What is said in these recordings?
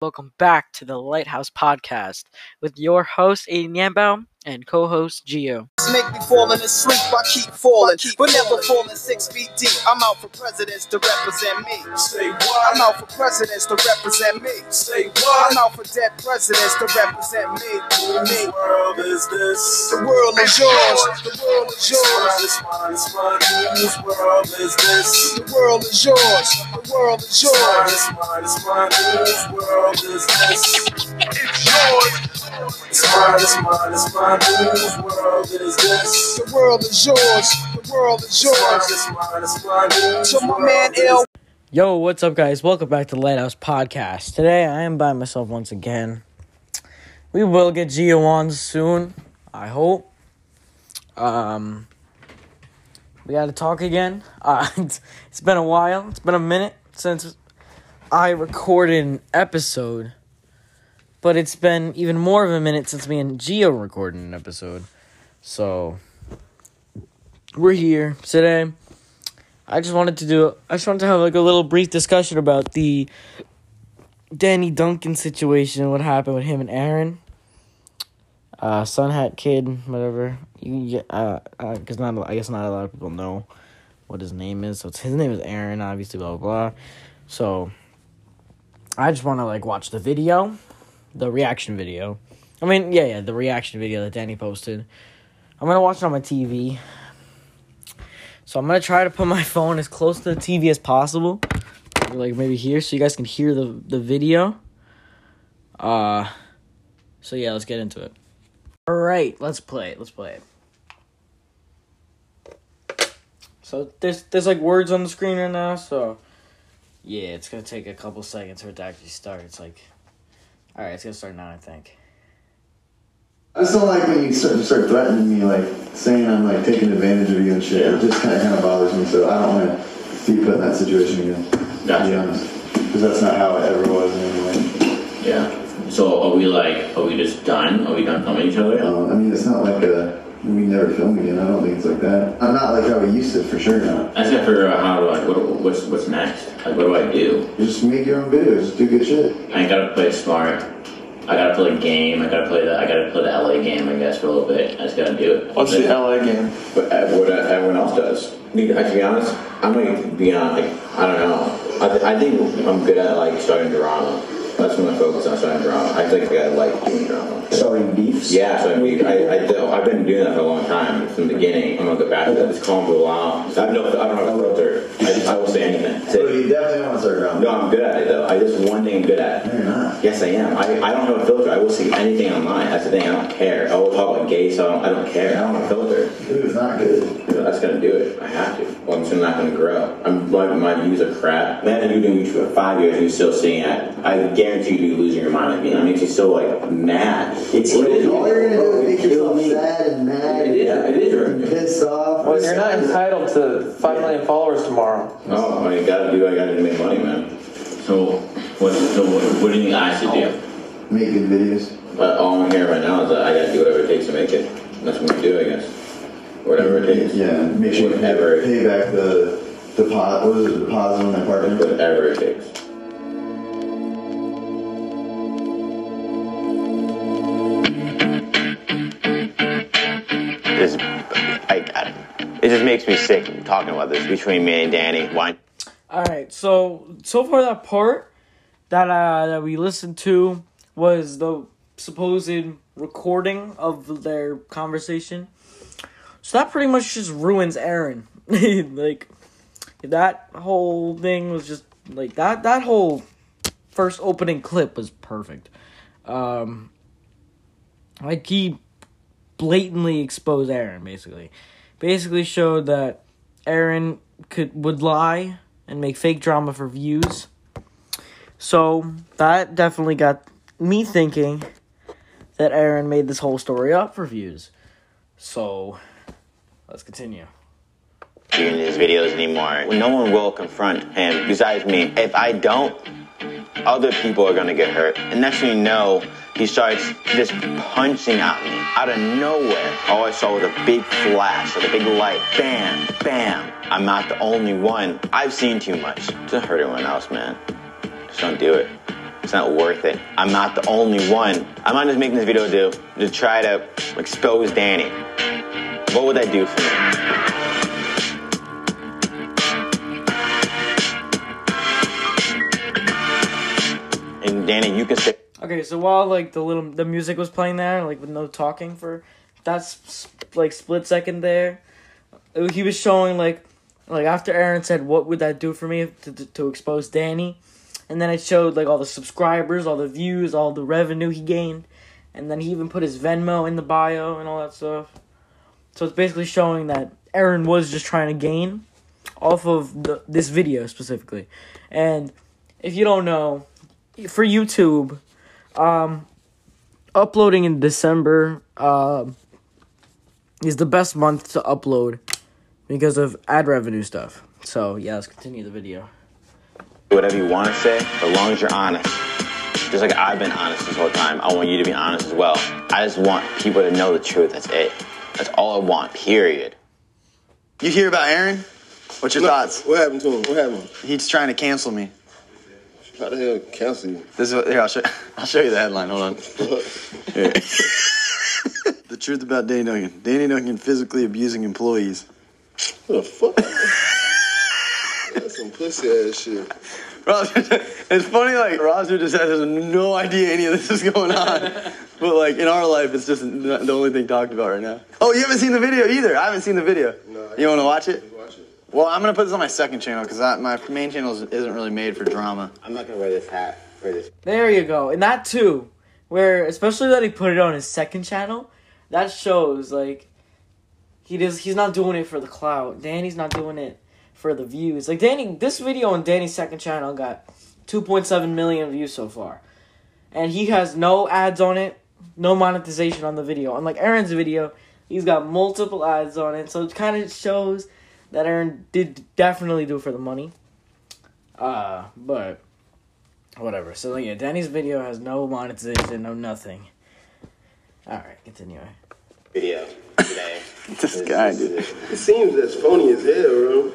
Welcome back to the Lighthouse Podcast with your host, Aiden Yambao, and co host, Gio. Make me falling asleep, I keep falling, but never falling six feet deep. I'm out for presidents to represent me. Say what? I'm out for presidents to represent me. Say what? I'm out for dead presidents to represent me. Me. Whose world is this? The world is yours. The world is yours. It's mine, it's mine. Whose world is this? The world is yours. The world is yours. It's mine, it's mine. Whose world is this? It's yours. It's mine, it's mine, it's mine. Whose world is this? The world is yours. The world is It's mine, yours. it's mine, it's mine. To my man L. Yo, what's up, guys? Welcome back to the Lighthouse Podcast. Today, I am by myself once again. We will get Gio on soon, I hope. Um, we got to talk again. Uh, it's, it's been a while. It's been a minute since I recorded an episode, but it's been even more of a minute since me and Gio recorded an episode. So, we're here today. I just wanted to do. I just wanted to have like a little brief discussion about the Danny Duncan situation. What happened with him and Aaron? Uh, Sun Hat Kid, whatever. You, uh, uh, cause not. I guess not a lot of people know what his name is. So his name is Aaron, obviously. Blah blah. blah. So I just want to like watch the video, the reaction video. I mean, yeah, yeah, the reaction video that Danny posted. I'm gonna watch it on my TV. So I'm gonna try to put my phone as close to the TV as possible, like maybe here, so you guys can hear the the video. Uh, so yeah, let's get into it. All right, let's play it. Let's play it. So there's there's like words on the screen right now, so yeah, it's gonna take a couple seconds for it to actually start. It's like, all right, it's gonna start now, I think. I just don't like when you start, start threatening me, like saying I'm like taking advantage of you and shit. It just kind of kind of bothers me. So I don't want to be put in that situation again. To be honest, because that's not how it ever was anyway. Yeah. So are we like, are we just done? Are we done filming each other? Um, I mean, it's not like a we never film again. I don't think it's like that. I'm not like how we used to, for sure. Not. I just gotta figure out how to like, what, what's what's next? Like, what do I do? Just make your own videos. Just do good shit. I gotta play smart. I gotta play a game. I gotta play the I gotta play the LA game. I guess for a little bit. I just gotta do it. What's the LA game? But uh, what everyone else does. Be- uh, To be honest, I'm like beyond like I don't know. I, th- I think I'm good at like starting drama. That's when I focus on starting drama. I think I like doing drama. Starting beefs. Yeah, so I mean, I, I do, I've been doing that for a long time from the beginning. I'm gonna go back to that. Just calm people out. I have no, I don't have a filter. I, just, I will say anything. So Say, you definitely want to start drama. no, I'm good at it though. I just one thing I'm good at. No, you're not. Yes, I am. I, I don't have a filter. I will see anything online. That's the thing. I don't care. I will talk about gay stuff. I don't care. I don't have a filter. Dude, it's not good. That's gonna do it. I have to. Well, I'm still not gonna grow. I'm my, my views are crap. Man, you've been doing YouTube for five years and you're still seeing it. I guarantee you, you're losing your mind at me. That makes you so like mad. It's All you're gonna do is make yourself sad and mad. It is. It is. and right. pissed off. Well, you're not entitled to 5 million followers tomorrow. Oh, I gotta do. I gotta make money, man. So what? So what, what do you think I should do? Making videos. But all I'm hearing right now is that I gotta do whatever it takes to make it. That's what I do, I guess. Whatever it takes. Yeah, make sure you Whatever. pay back the deposit. What was it? Deposit on that partner. Whatever it takes. is I, I, it just makes me sick talking about this between me and Danny. Why? All right, so so far that part that uh that we listened to was the supposed recording of their conversation. So that pretty much just ruins Aaron. like that whole thing was just like that that whole first opening clip was perfect. Um like he blatantly exposed Aaron basically. Basically showed that Aaron could would lie and make fake drama for views. So that definitely got me thinking that Aaron made this whole story up for views. So let's continue. in his videos anymore. No one will confront him besides me. If I don't, other people are gonna get hurt. And next thing you know, he starts just punching at me out of nowhere. All I saw was a big flash, like a big light. Bam, bam. I'm not the only one. I've seen too much. Don't hurt anyone else, man. Just don't do it. It's not worth it. I'm not the only one. I'm not just making this video to, to try to expose Danny. What would that do for me? And Danny, you can say Okay, so while like the little the music was playing there, like with no talking for that s- like split second there, uh, he was showing like like after Aaron said, "What would that do for me to to, to expose Danny?" And then it showed like all the subscribers, all the views, all the revenue he gained, and then he even put his Venmo in the bio and all that stuff. So it's basically showing that Aaron was just trying to gain off of the, this video specifically. And if you don't know, for YouTube, um, uploading in December um is the best month to upload because of ad revenue stuff. So yeah, let's continue the video. whatever you want to say, as long as you're honest. Just like I've been honest this whole time, I want you to be honest as well. I just want people to know the truth. That's it. That's all I want, period. You hear about Aaron? What's your thoughts? What happened to him? What happened? He's trying to cancel me. How the hell cancel you? This is what, here. I'll show. I'll show you the headline. Hold on. The truth about Danny Duncan. Danny Duncan physically abusing employees. What the fuck? That's some pussy ass shit. Roger, it's funny. Like Roger just has no idea any of this is going on. but like in our life, it's just the only thing talked about right now. Oh, you haven't seen the video either. I haven't seen the video. No, You want to watch it? Watch it. Well, I'm gonna put this on my second channel because my main channel is- isn't really made for drama. I'm not gonna wear this hat for this. There you go. And that too, where especially that he put it on his second channel, that shows like he does he's not doing it for the clout. Danny's not doing it for the views. Like Danny this video on Danny's second channel got 2.7 million views so far. And he has no ads on it, no monetization on the video. Unlike Aaron's video, he's got multiple ads on it. So it kind of shows that Aaron did definitely do it for the money. Uh, but whatever. So yeah, Danny's video has no monetization, no nothing. All right, continue. Video today. This guy, dude. It seems as phony as hell, bro.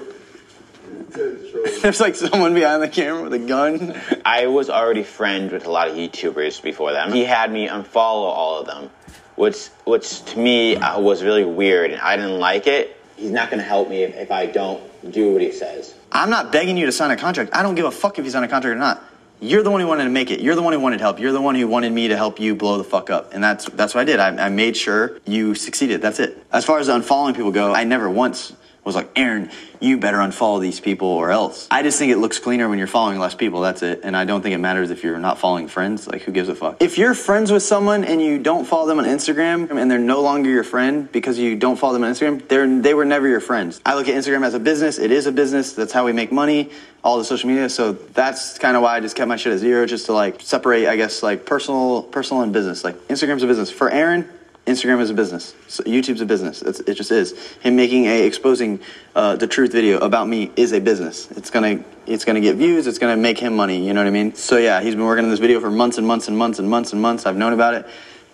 Tell you the truth. There's like someone behind the camera with a gun. I was already friends with a lot of YouTubers before them. He had me unfollow all of them, which which to me uh, was really weird, and I didn't like it. He's not gonna help me if, if I don't do what he says. I'm not begging you to sign a contract. I don't give a fuck if you sign a contract or not. You're the one who wanted to make it. You're the one who wanted help. You're the one who wanted me to help you blow the fuck up. And that's that's what I did. I, I made sure you succeeded. That's it. As far as unfollowing people go, I never once was like, Aaron, you better unfollow these people or else. I just think it looks cleaner when you're following less people. That's it. And I don't think it matters if you're not following friends. Like, who gives a fuck? If you're friends with someone and you don't follow them on Instagram and they're no longer your friend because you don't follow them on Instagram, they're, they were never your friends. I look at Instagram as a business. It is a business. That's how we make money, all the social media. So that's kind of why I just kept my shit at zero, just to like separate, I guess, like personal, personal and business. Like, Instagram's a business. For Aaron, Instagram is a business. So YouTube's a business. It's, it just is. Him making a exposing uh, the truth video about me is a business. It's gonna it's gonna get views. It's gonna make him money. You know what I mean? So yeah, he's been working on this video for months and months and months and months and months. I've known about it,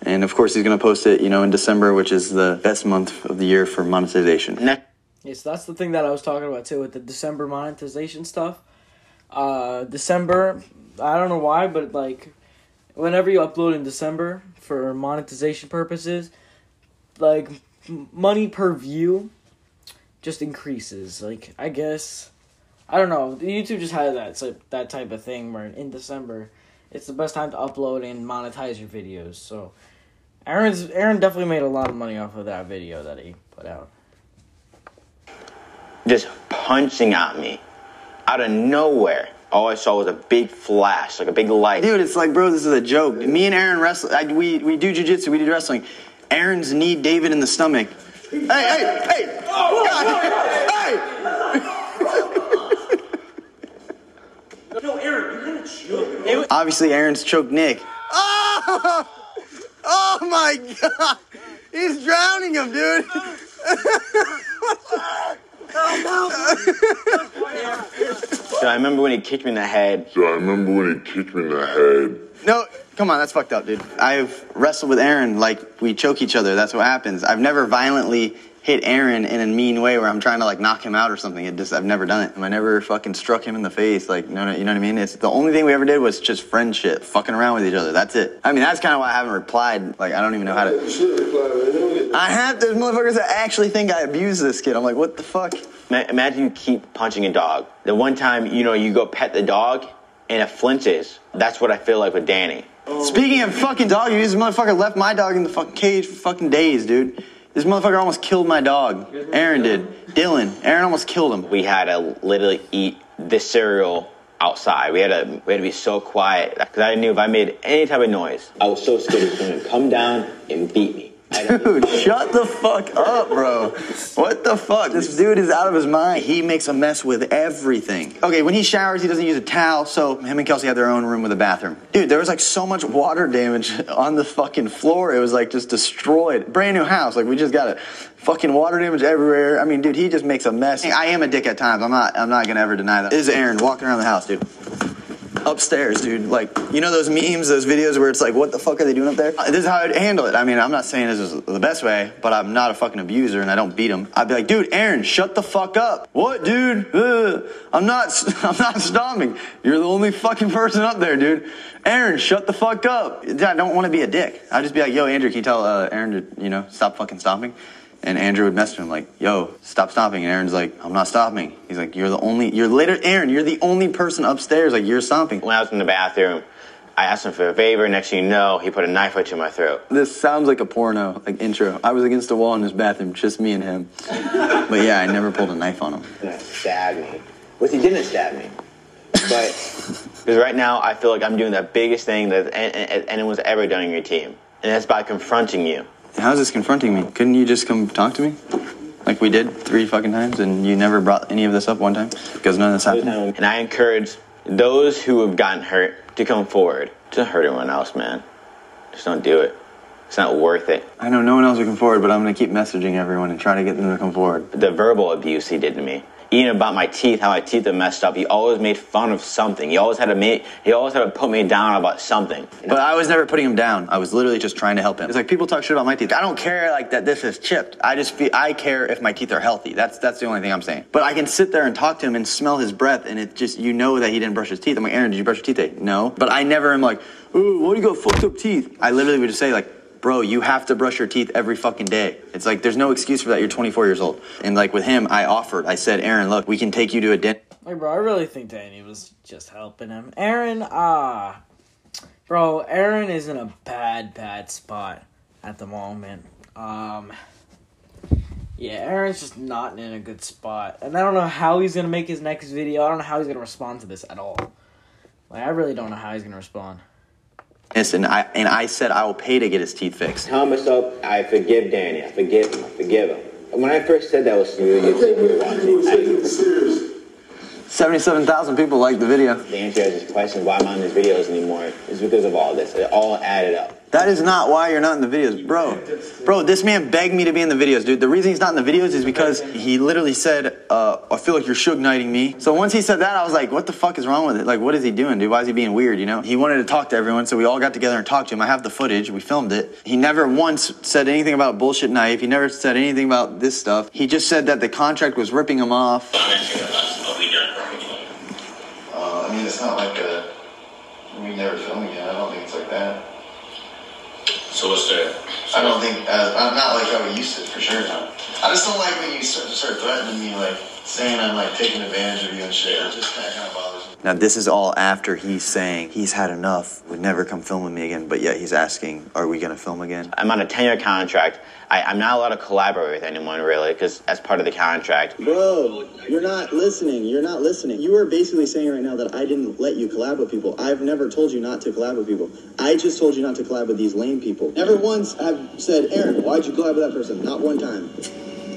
and of course he's gonna post it. You know, in December, which is the best month of the year for monetization. Next Yes, that's the thing that I was talking about too with the December monetization stuff. Uh, December, I don't know why, but like, whenever you upload in December for monetization purposes, like money per view just increases. Like, I guess, I don't know. YouTube just had that so that type of thing where in December, it's the best time to upload and monetize your videos. So, Aaron's Aaron definitely made a lot of money off of that video that he put out. just punching at me out of nowhere. All I saw was a big flash, like a big light. Dude, it's like, bro, this is a joke. Me and Aaron wrestle. I, we we do jujitsu. We do wrestling. Aaron's kneed David in the stomach. Hey, hey, hey! Oh, God, hey! No, Aaron, you gotta choke. Was- Obviously, Aaron's choked Nick. Oh! Oh my God! He's drowning him, dude. So I remember when he kicked me in the head. So I remember when he kicked me in the head. No, come on, that's fucked up, dude. I've wrestled with Aaron like we choke each other. That's what happens. I've never violently hit Aaron in a mean way where I'm trying to like knock him out or something. It just I've never done it. I never fucking struck him in the face. Like no, no, you know what I mean? It's the only thing we ever did was just friendship, fucking around with each other. That's it. I mean, that's kind of why I haven't replied. Like I don't even know how to. I have there's motherfuckers that actually think I abuse this kid. I'm like, what the fuck? Ma- Imagine you keep punching a dog. The one time, you know, you go pet the dog and it flinches. That's what I feel like with Danny. Speaking of fucking dog abuse, this motherfucker left my dog in the fucking cage for fucking days, dude. This motherfucker almost killed my dog. Aaron did. Dylan. Aaron almost killed him. We had to literally eat this cereal outside. We had to we had to be so quiet because I knew if I made any type of noise, I was so scared he was going to come down and beat me. Dude, shut the fuck up, bro. What the fuck? This dude is out of his mind. He makes a mess with everything. Okay, when he showers, he doesn't use a towel, so him and Kelsey have their own room with a bathroom. Dude, there was like so much water damage on the fucking floor. It was like just destroyed. Brand new house. Like we just got it. Fucking water damage everywhere. I mean, dude, he just makes a mess. I am a dick at times. I'm not I'm not gonna ever deny that. This is Aaron walking around the house, dude upstairs, dude. Like, you know those memes, those videos where it's like, what the fuck are they doing up there? This is how I'd handle it. I mean, I'm not saying this is the best way, but I'm not a fucking abuser and I don't beat him. I'd be like, dude, Aaron, shut the fuck up. What, dude? Ugh. I'm not, I'm not stomping. You're the only fucking person up there, dude. Aaron, shut the fuck up. I don't want to be a dick. I'd just be like, yo, Andrew, can you tell uh, Aaron to, you know, stop fucking stomping? And Andrew would message him like, "Yo, stop stomping." And Aaron's like, "I'm not stopping." He's like, "You're the only. You're later, Aaron. You're the only person upstairs. Like you're stomping." When I was in the bathroom, I asked him for a favor. Next thing you know, he put a knife right to my throat. This sounds like a porno, like intro. I was against a wall in his bathroom, just me and him. but yeah, I never pulled a knife on him. And stabbed me. Which he didn't stab me. But because right now I feel like I'm doing the biggest thing that anyone's ever done in your team, and that's by confronting you. How's this confronting me? Couldn't you just come talk to me? Like we did three fucking times, and you never brought any of this up one time because none of this happened. And I encourage those who have gotten hurt to come forward. Don't hurt anyone else, man. Just don't do it. It's not worth it. I know no one else will come forward, but I'm gonna keep messaging everyone and try to get them to come forward. The verbal abuse he did to me. Even about my teeth, how my teeth are messed up. He always made fun of something. He always had to make. He always had to put me down about something. But I was never putting him down. I was literally just trying to help him. It's like people talk shit about my teeth. I don't care like that this is chipped. I just feel I care if my teeth are healthy. That's that's the only thing I'm saying. But I can sit there and talk to him and smell his breath and it just you know that he didn't brush his teeth. I'm like, Aaron, did you brush your teeth today? No. But I never am like, ooh, what do you got fucked up teeth? I literally would just say like Bro, you have to brush your teeth every fucking day. It's like there's no excuse for that. You're 24 years old. And like with him, I offered. I said, Aaron, look, we can take you to a dentist. Like, bro, I really think Danny was just helping him. Aaron, ah, bro, Aaron is in a bad, bad spot at the moment. Um, yeah, Aaron's just not in a good spot, and I don't know how he's gonna make his next video. I don't know how he's gonna respond to this at all. Like, I really don't know how he's gonna respond. And I and I said I will pay to get his teeth fixed. Tell myself I forgive Danny. I forgive him. I forgive him. When I first said that was you, you said you were watching. 77,000 people liked the video. The answer to this question, why I'm on these videos anymore, is because of all this. It all added up. That is not why you're not in the videos, bro. Bro, this man begged me to be in the videos, dude. The reason he's not in the videos is because he literally said, uh, I feel like you're Suge Knighting me. So once he said that, I was like, what the fuck is wrong with it? Like, what is he doing, dude? Why is he being weird, you know? He wanted to talk to everyone, so we all got together and talked to him. I have the footage. We filmed it. He never once said anything about bullshit knife. He never said anything about this stuff. He just said that the contract was ripping him off. Uh, I mean, it's not like a, we never film again. I don't think it's like that. So what's that? I don't think, uh, I'm not like how we used to, for sure. I just don't like when you start, start threatening me, like saying I'm like taking advantage of you and shit. It just kind of, bothers. Now, this is all after he's saying he's had enough, would never come film with me again, but yet he's asking, are we going to film again? I'm on a 10 year contract. I, I'm not allowed to collaborate with anyone, really, because that's part of the contract. Bro, you're not listening. You're not listening. You are basically saying right now that I didn't let you collab with people. I've never told you not to collab with people. I just told you not to collab with these lame people. Never once have said, Aaron, why'd you collab with that person? Not one time.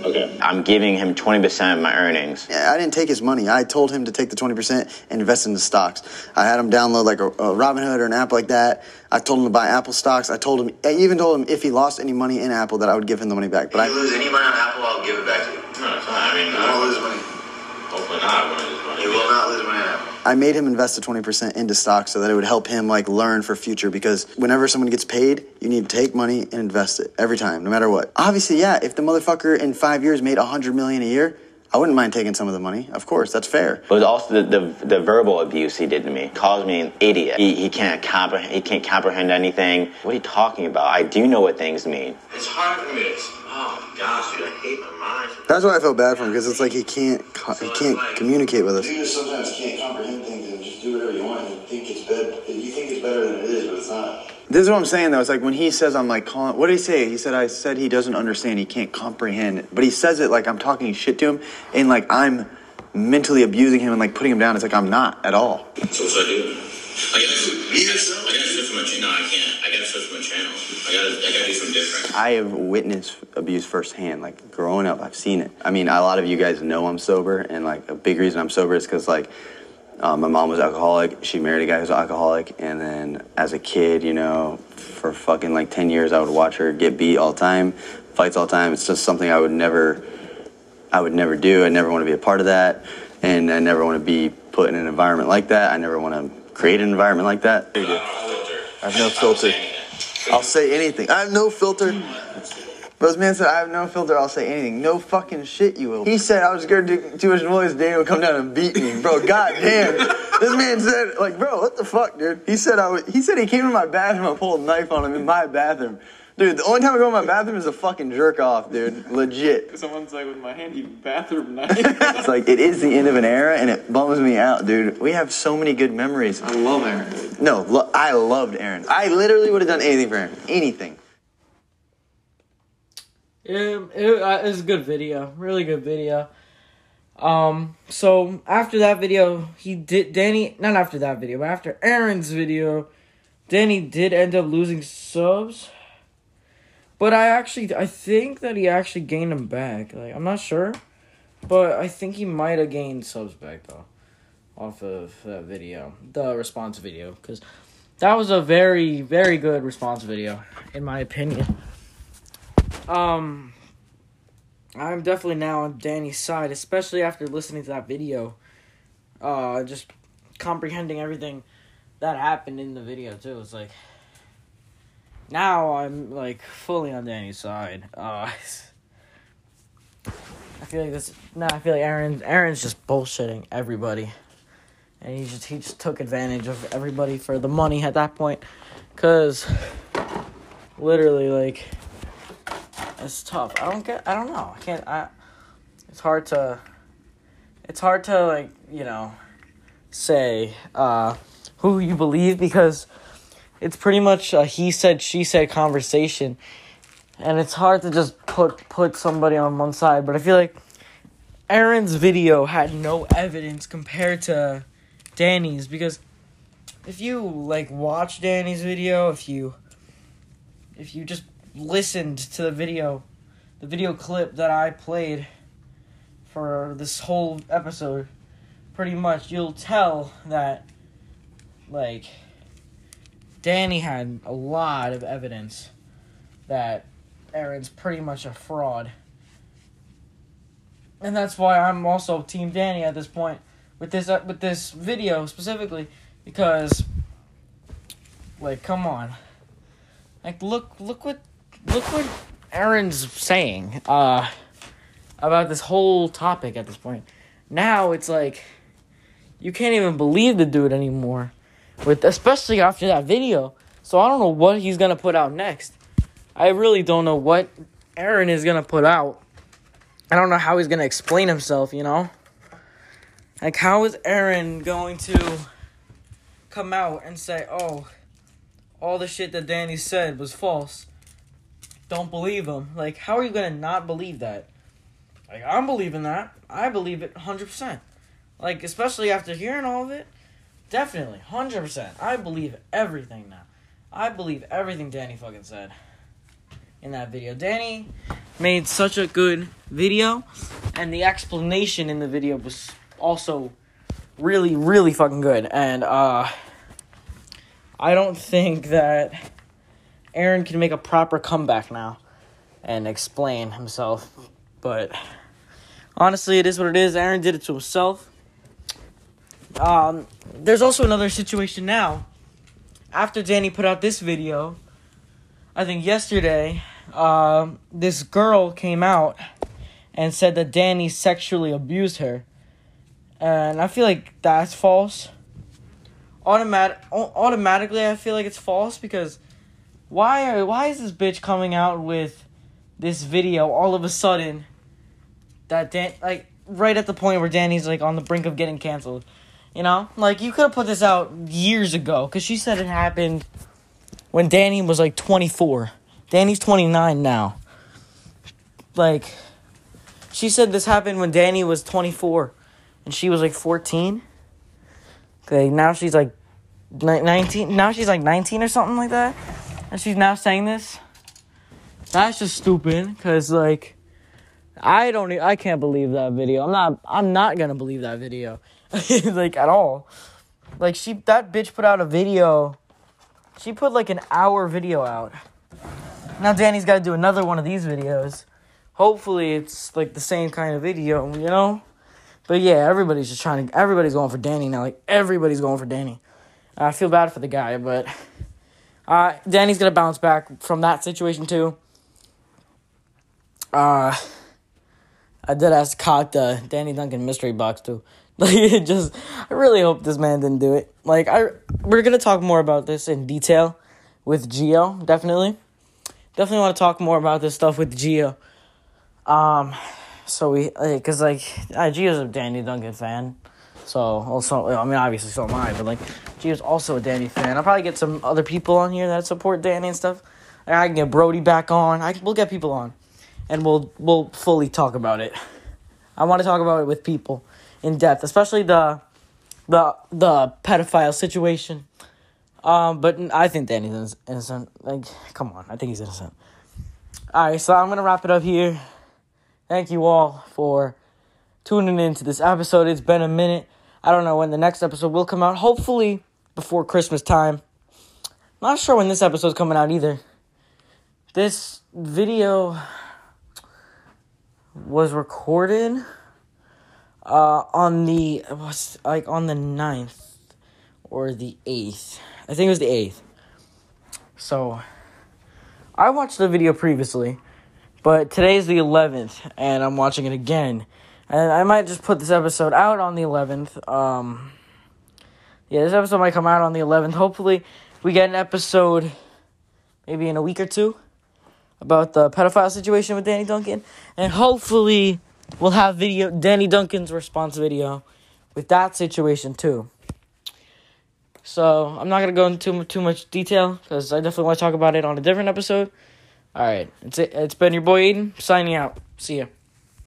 Okay. I'm giving him 20% of my earnings. Yeah, I didn't take his money. I told him to take the 20% and invest in the stocks. I had him download like a, a Robinhood or an app like that. I told him to buy Apple stocks. I told him, I even told him if he lost any money in Apple that I would give him the money back. But if I, lose any money on Apple, I'll give it back to you. No, it's not. I mean, You won't lose money. hopefully not. I'm gonna lose money. You will not lose money on Apple. I made him invest the 20% into stock so that it would help him like learn for future because whenever someone gets paid, you need to take money and invest it every time, no matter what. Obviously, yeah, if the motherfucker in five years made 100 million a year, I wouldn't mind taking some of the money. Of course, that's fair. But it was also the, the, the verbal abuse he did to me. Calls me an idiot. He, he can't comprehend. He can't comprehend anything. What are you talking about? I do know what things mean. It's hard for me. It's, oh gosh, dude, I hate my mind. That's why I feel bad for him because it's like he can't co- he can't communicate with us. You just sometimes can't comprehend things and just do whatever you want and think it's better. You think it's better than it is, but it's not. This is what I'm saying though. It's like when he says I'm like calling. What did he say? He said I said he doesn't understand. He can't comprehend. But he says it like I'm talking shit to him, and like I'm mentally abusing him and like putting him down. It's like I'm not at all. So what should I do? I gotta, I gotta, I gotta switch my channel. No, I can't. I gotta switch my channel. I gotta, I gotta do something different. I have witnessed abuse firsthand. Like growing up, I've seen it. I mean, a lot of you guys know I'm sober, and like a big reason I'm sober is because like uh, my mom was alcoholic. She married a guy who's alcoholic, and then as a kid, you know, for fucking like ten years, I would watch her get beat all the time, fights all the time. It's just something I would never, I would never do. I never want to be a part of that, and I never want to be put in an environment like that. I never want to create an environment like that. I have no filter. I'll say anything. I have no filter. This man said, I have no filter, I'll say anything. No fucking shit, you will. He said I was scared to do too much noise, Danny would come down and beat me. Bro, god damn. this man said, like, bro, what the fuck, dude? He said I would, he said he came to my bathroom and pulled a knife on him in my bathroom. Dude, the only time I go in my bathroom is a fucking jerk off, dude. Legit. Someone's like with my handy bathroom knife. It's like it is the end of an era, and it bums me out, dude. We have so many good memories. I love Aaron. No, lo- I loved Aaron. I literally would have done anything for Aaron. Anything. Yeah, it, uh, it was a good video, really good video. Um, so after that video, he did Danny. Not after that video, but after Aaron's video, Danny did end up losing subs. But I actually, I think that he actually gained them back. Like I'm not sure, but I think he might have gained subs back though, off of that video, the response video, because that was a very, very good response video, in my opinion. Um, I'm definitely now on Danny's side, especially after listening to that video. Uh, just comprehending everything that happened in the video too. It's like now I'm like fully on Danny's side. Uh, I feel like this. Now I feel like Aaron. Aaron's just bullshitting everybody, and he just he just took advantage of everybody for the money at that point, cause literally like it's tough. I don't get. I don't know. I can't. I. It's hard to. It's hard to like you know, say uh, who you believe because it's pretty much a he said she said conversation, and it's hard to just put put somebody on one side. But I feel like Aaron's video had no evidence compared to Danny's because if you like watch Danny's video, if you if you just listened to the video, the video clip that I played for this whole episode, pretty much you'll tell that like Danny had a lot of evidence that Aaron's pretty much a fraud. And that's why I'm also team Danny at this point with this uh, with this video specifically because like come on. Like look look what look what Aaron's saying uh about this whole topic at this point. Now it's like you can't even believe the dude anymore with especially after that video. So I don't know what he's to put out next. I really don't know what Aaron is to put out. I don't know how he's to explain himself, you know? Like how is Aaron going to come out and say, "Oh, all the shit that Danny said was false." don't believe him. Like, how are you gonna not believe that? Like, I'm believing that. I believe it 100%. Like, especially after hearing all of it, definitely 100%. I believe everything now. I believe everything Danny fucking said in that video. Danny made such a good video, and the explanation in the video was also really, really fucking good. And, uh, I don't think that Aaron can make a proper comeback now and explain himself. But honestly, it is what it is. Aaron did it to himself. Um, there's also another situation now. After Danny put out this video, I think yesterday, um, this girl came out and said that Danny sexually abused her. And I feel like that's false. Automatic, automatically, I feel like it's false because why are, why is this bitch coming out with this video all of a sudden that Dan like right at the point where Danny's like on the brink of getting canceled. You know? Like you could have put this out years ago cuz she said it happened when Danny was like 24. Danny's 29 now. Like she said this happened when Danny was 24 and she was like 14. Okay, now she's like 19 now she's like 19 or something like that. And she's now saying this. That's just stupid cuz like I don't. I can't believe that video. I'm not. I'm not gonna believe that video, like at all. Like she, that bitch put out a video. She put like an hour video out. Now Danny's got to do another one of these videos. Hopefully it's like the same kind of video, you know. But yeah, everybody's just trying to. Everybody's going for Danny now. Like everybody's going for Danny. I feel bad for the guy, but uh, Danny's gonna bounce back from that situation too. Uh. I did ask the Danny Duncan mystery box too. Like it just I really hope this man didn't do it. Like I we're gonna talk more about this in detail with Gio, definitely. Definitely want to talk more about this stuff with Gio. Um so we like cause like uh, Gio's a Danny Duncan fan. So also I mean obviously so am I, but like Gio's also a Danny fan. I'll probably get some other people on here that support Danny and stuff. I can get Brody back on. I we'll get people on and we'll we'll fully talk about it. I want to talk about it with people in depth, especially the the the pedophile situation. Um, but I think Danny's innocent. Like, come on, I think he's innocent. All right, so I'm gonna wrap it up here. Thank you all for tuning into this episode. It's been a minute. I don't know when the next episode will come out. Hopefully before Christmas time. Not sure when this episode's coming out either. This video was recorded uh, on the was like on the 9th or the 8th. I think it was the 8th. So I watched the video previously, but today's the 11th and I'm watching it again. And I might just put this episode out on the 11th. Um yeah, this episode might come out on the 11th. Hopefully, we get an episode maybe in a week or two about the pedophile situation with Danny Duncan, and hopefully we'll have video Danny Duncan's response video with that situation too. So I'm not gonna go into too much detail because I definitely want to talk about it on a different episode. All right, it's it. It's been your boy Aiden signing out. See ya.